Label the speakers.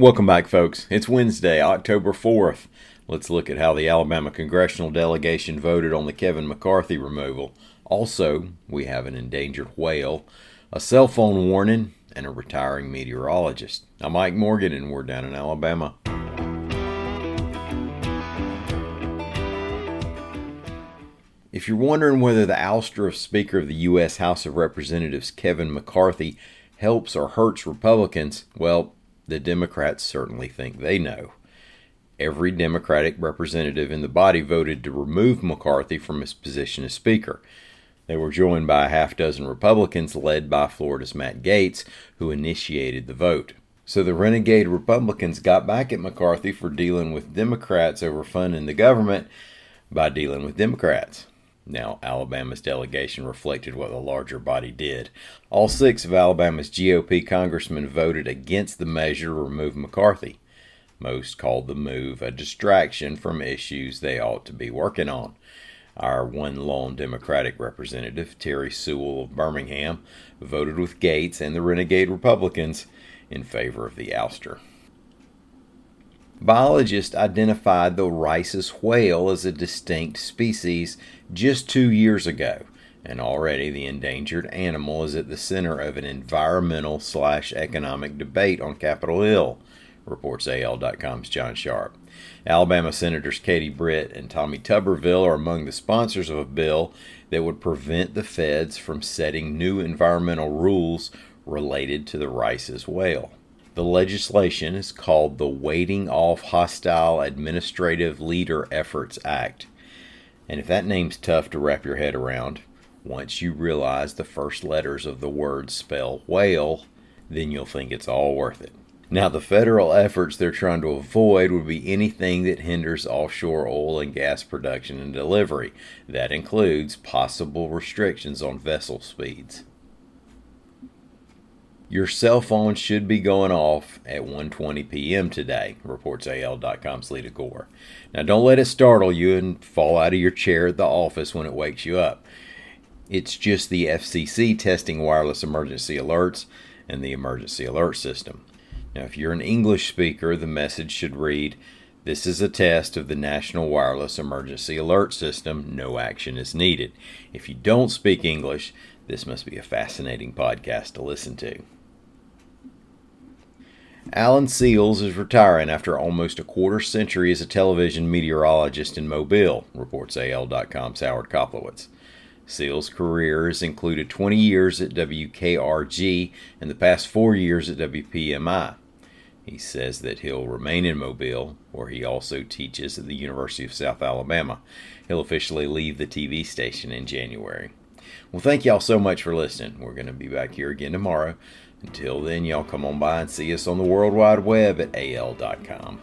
Speaker 1: Welcome back, folks. It's Wednesday, October 4th. Let's look at how the Alabama congressional delegation voted on the Kevin McCarthy removal. Also, we have an endangered whale, a cell phone warning, and a retiring meteorologist. I'm Mike Morgan, and we're down in Alabama. If you're wondering whether the ouster of Speaker of the U.S. House of Representatives Kevin McCarthy helps or hurts Republicans, well, the Democrats certainly think they know. Every Democratic representative in the body voted to remove McCarthy from his position as Speaker. They were joined by a half dozen Republicans, led by Florida's Matt Gaetz, who initiated the vote. So the renegade Republicans got back at McCarthy for dealing with Democrats over funding the government by dealing with Democrats. Now, Alabama's delegation reflected what the larger body did. All six of Alabama's GOP congressmen voted against the measure to remove McCarthy. Most called the move a distraction from issues they ought to be working on. Our one lone Democratic representative, Terry Sewell of Birmingham, voted with Gaetz and the renegade Republicans in favor of the ouster. Biologists identified the Rice's whale as a distinct species just two years ago, and already the endangered animal is at the center of an environmental slash economic debate on Capitol Hill, reports AL.com's John Sharp. Alabama Senators Katie Britt and Tommy Tuberville are among the sponsors of a bill that would prevent the feds from setting new environmental rules related to the Rice's whale. The legislation is called the Waiting Off Hostile Administrative Leader Efforts Act. And if that name's tough to wrap your head around, once you realize the first letters of the word spell whale, then you'll think it's all worth it. Now, the federal efforts they're trying to avoid would be anything that hinders offshore oil and gas production and delivery. That includes possible restrictions on vessel speeds. Your cell phone should be going off at 1:20 p.m. today, reports AL.com's Leada Gore. Now, don't let it startle you and fall out of your chair at the office when it wakes you up. It's just the FCC testing wireless emergency alerts and the emergency alert system. Now, if you're an English speaker, the message should read, This is a test of the National Wireless Emergency Alert System. No action is needed. If you don't speak English, this must be a fascinating podcast to listen to. Alan Sealls is retiring after almost a quarter century as a television meteorologist in Mobile, reports AL.com's Howard Koplowitz. Sealls' career has included 20 years at WKRG and the past four years at WPMI. He says that he'll remain in Mobile, where he also teaches at the University of South Alabama. He'll officially leave the TV station in January. Well, thank y'all so much for listening. We're going to be back here again tomorrow. Until then, y'all come on by and see us on the World Wide Web at al.com.